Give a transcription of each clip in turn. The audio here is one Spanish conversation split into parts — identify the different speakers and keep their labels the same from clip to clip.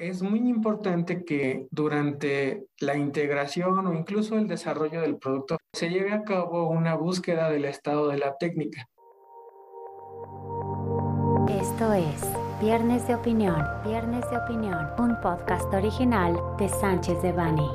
Speaker 1: es muy importante que durante la integración o incluso el desarrollo del producto se lleve a cabo una búsqueda del estado de la técnica.
Speaker 2: Esto es Viernes de Opinión, Viernes de Opinión, un podcast original de Sánchez de Bani.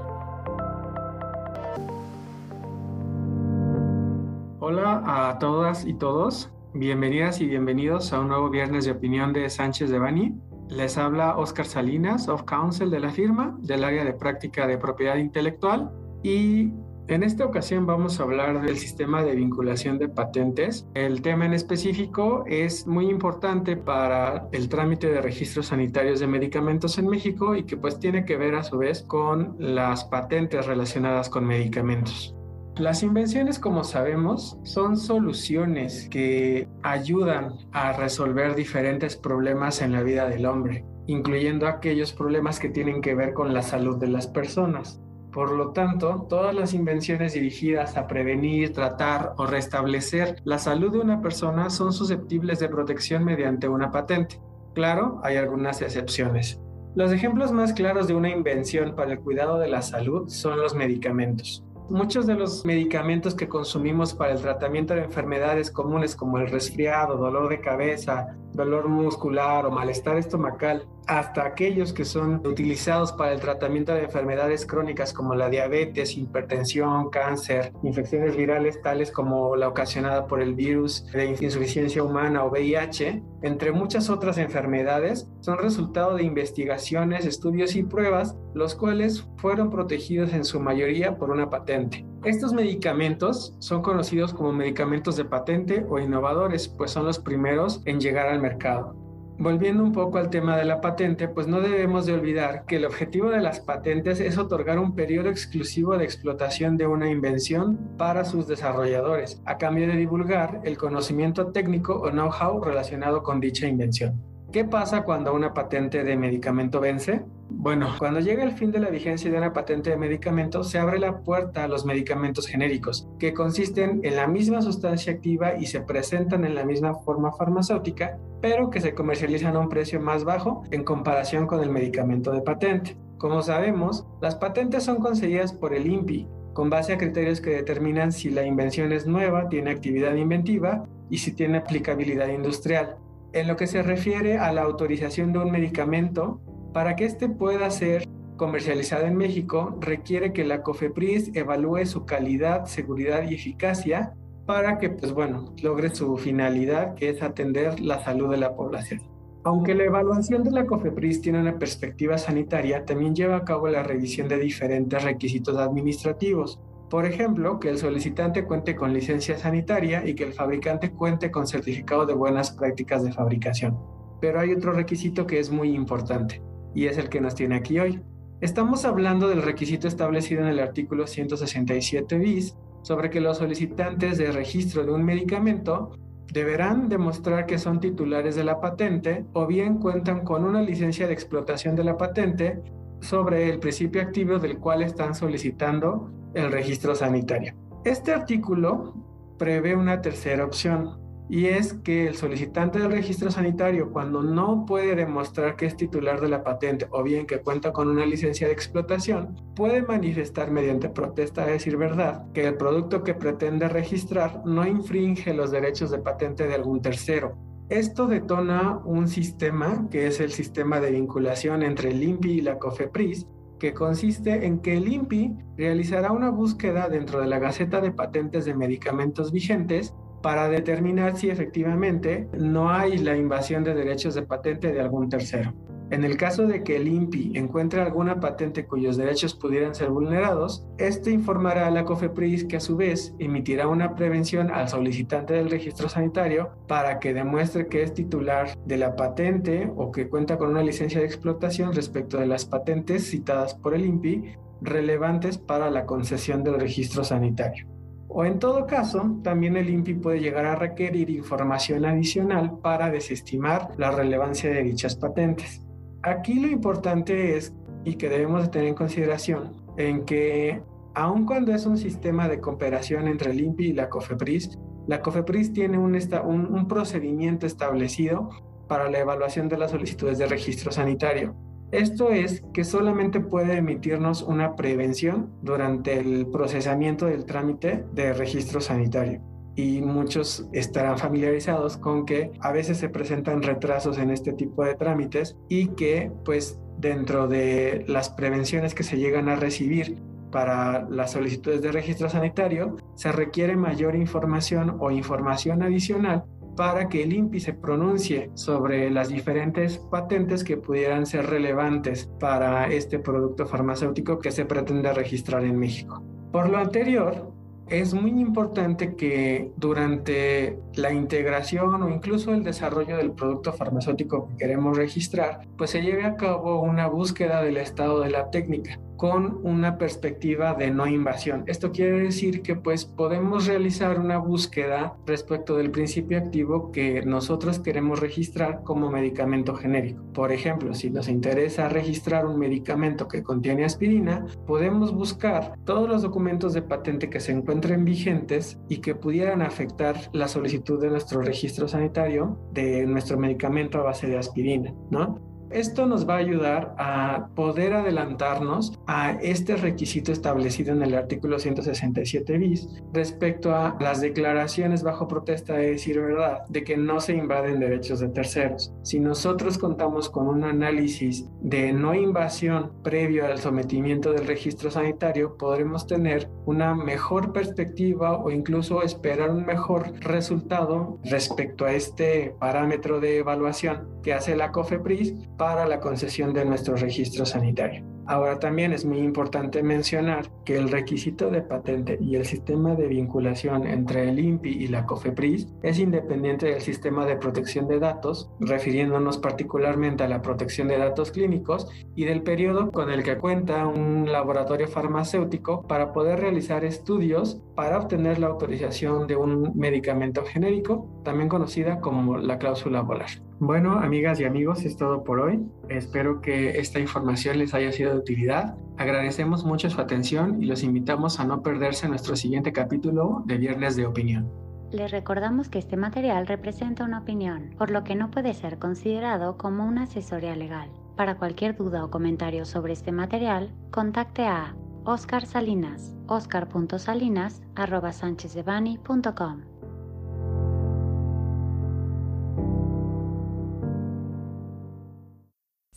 Speaker 1: Hola a todas y todos, bienvenidas y bienvenidos a un nuevo Viernes de Opinión de Sánchez de Bani. Les habla Oscar Salinas, of Counsel de la firma, del área de práctica de propiedad intelectual. Y en esta ocasión vamos a hablar del sistema de vinculación de patentes. El tema en específico es muy importante para el trámite de registros sanitarios de medicamentos en México y que pues tiene que ver a su vez con las patentes relacionadas con medicamentos. Las invenciones, como sabemos, son soluciones que ayudan a resolver diferentes problemas en la vida del hombre, incluyendo aquellos problemas que tienen que ver con la salud de las personas. Por lo tanto, todas las invenciones dirigidas a prevenir, tratar o restablecer la salud de una persona son susceptibles de protección mediante una patente. Claro, hay algunas excepciones. Los ejemplos más claros de una invención para el cuidado de la salud son los medicamentos. Muchos de los medicamentos que consumimos para el tratamiento de enfermedades comunes como el resfriado, dolor de cabeza, dolor muscular o malestar estomacal, hasta aquellos que son utilizados para el tratamiento de enfermedades crónicas como la diabetes, hipertensión, cáncer, infecciones virales tales como la ocasionada por el virus de insuficiencia humana o VIH, entre muchas otras enfermedades, son resultado de investigaciones, estudios y pruebas, los cuales fueron protegidos en su mayoría por una patente. Estos medicamentos son conocidos como medicamentos de patente o innovadores, pues son los primeros en llegar al mercado. Volviendo un poco al tema de la patente, pues no debemos de olvidar que el objetivo de las patentes es otorgar un periodo exclusivo de explotación de una invención para sus desarrolladores, a cambio de divulgar el conocimiento técnico o know-how relacionado con dicha invención. ¿Qué pasa cuando una patente de medicamento vence? Bueno, cuando llega el fin de la vigencia de una patente de medicamento, se abre la puerta a los medicamentos genéricos, que consisten en la misma sustancia activa y se presentan en la misma forma farmacéutica, pero que se comercializan a un precio más bajo en comparación con el medicamento de patente. Como sabemos, las patentes son concedidas por el INPI, con base a criterios que determinan si la invención es nueva, tiene actividad inventiva y si tiene aplicabilidad industrial. En lo que se refiere a la autorización de un medicamento, para que éste pueda ser comercializado en México, requiere que la COFEPRIS evalúe su calidad, seguridad y eficacia para que, pues bueno, logre su finalidad, que es atender la salud de la población. Aunque la evaluación de la COFEPRIS tiene una perspectiva sanitaria, también lleva a cabo la revisión de diferentes requisitos administrativos, por ejemplo, que el solicitante cuente con licencia sanitaria y que el fabricante cuente con certificado de buenas prácticas de fabricación. Pero hay otro requisito que es muy importante y es el que nos tiene aquí hoy. Estamos hablando del requisito establecido en el artículo 167 bis sobre que los solicitantes de registro de un medicamento deberán demostrar que son titulares de la patente o bien cuentan con una licencia de explotación de la patente sobre el principio activo del cual están solicitando el registro sanitario. Este artículo prevé una tercera opción y es que el solicitante del registro sanitario cuando no puede demostrar que es titular de la patente o bien que cuenta con una licencia de explotación, puede manifestar mediante protesta a decir verdad que el producto que pretende registrar no infringe los derechos de patente de algún tercero. Esto detona un sistema que es el sistema de vinculación entre el INPI y la COFEPRIS, que consiste en que el INPI realizará una búsqueda dentro de la Gaceta de Patentes de Medicamentos vigentes para determinar si efectivamente no hay la invasión de derechos de patente de algún tercero. En el caso de que el INPI encuentre alguna patente cuyos derechos pudieran ser vulnerados, este informará a la COFEPRIS que a su vez emitirá una prevención al solicitante del registro sanitario para que demuestre que es titular de la patente o que cuenta con una licencia de explotación respecto de las patentes citadas por el INPI relevantes para la concesión del registro sanitario. O en todo caso, también el INPI puede llegar a requerir información adicional para desestimar la relevancia de dichas patentes. Aquí lo importante es, y que debemos de tener en consideración, en que aun cuando es un sistema de cooperación entre el INPI y la COFEPRIS, la COFEPRIS tiene un, un procedimiento establecido para la evaluación de las solicitudes de registro sanitario. Esto es que solamente puede emitirnos una prevención durante el procesamiento del trámite de registro sanitario y muchos estarán familiarizados con que a veces se presentan retrasos en este tipo de trámites y que pues dentro de las prevenciones que se llegan a recibir para las solicitudes de registro sanitario se requiere mayor información o información adicional para que el INPI se pronuncie sobre las diferentes patentes que pudieran ser relevantes para este producto farmacéutico que se pretende registrar en México. Por lo anterior, es muy importante que durante la integración o incluso el desarrollo del producto farmacéutico que queremos registrar, pues se lleve a cabo una búsqueda del estado de la técnica con una perspectiva de no invasión. Esto quiere decir que pues podemos realizar una búsqueda respecto del principio activo que nosotros queremos registrar como medicamento genérico. Por ejemplo, si nos interesa registrar un medicamento que contiene aspirina, podemos buscar todos los documentos de patente que se encuentren vigentes y que pudieran afectar la solicitud de nuestro registro sanitario de nuestro medicamento a base de aspirina, ¿no? Esto nos va a ayudar a poder adelantarnos a este requisito establecido en el artículo 167 bis respecto a las declaraciones bajo protesta de decir verdad, de que no se invaden derechos de terceros. Si nosotros contamos con un análisis de no invasión previo al sometimiento del registro sanitario, podremos tener una mejor perspectiva o incluso esperar un mejor resultado respecto a este parámetro de evaluación que hace la COFEPRIS para la concesión de nuestro registro sanitario. Ahora también es muy importante mencionar que el requisito de patente y el sistema de vinculación entre el INPI y la COFEPRIS es independiente del sistema de protección de datos, refiriéndonos particularmente a la protección de datos clínicos y del periodo con el que cuenta un laboratorio farmacéutico para poder realizar estudios para obtener la autorización de un medicamento genérico, también conocida como la cláusula volar. Bueno, amigas y amigos, es todo por hoy. Espero que esta información les haya sido de utilidad. Agradecemos mucho su atención y los invitamos a no perderse nuestro siguiente capítulo de Viernes de Opinión.
Speaker 2: Les recordamos que este material representa una opinión, por lo que no puede ser considerado como una asesoría legal. Para cualquier duda o comentario sobre este material, contacte a Oscar Salinas, oscar.salinas.com.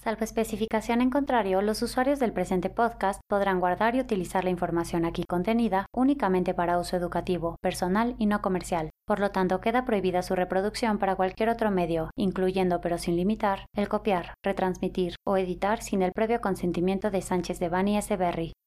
Speaker 2: Salvo especificación en contrario, los usuarios del presente podcast podrán guardar y utilizar la información aquí contenida únicamente para uso educativo, personal y no comercial. Por lo tanto, queda prohibida su reproducción para cualquier otro medio, incluyendo pero sin limitar, el copiar, retransmitir o editar sin el previo consentimiento de Sánchez de Bani S. Berry,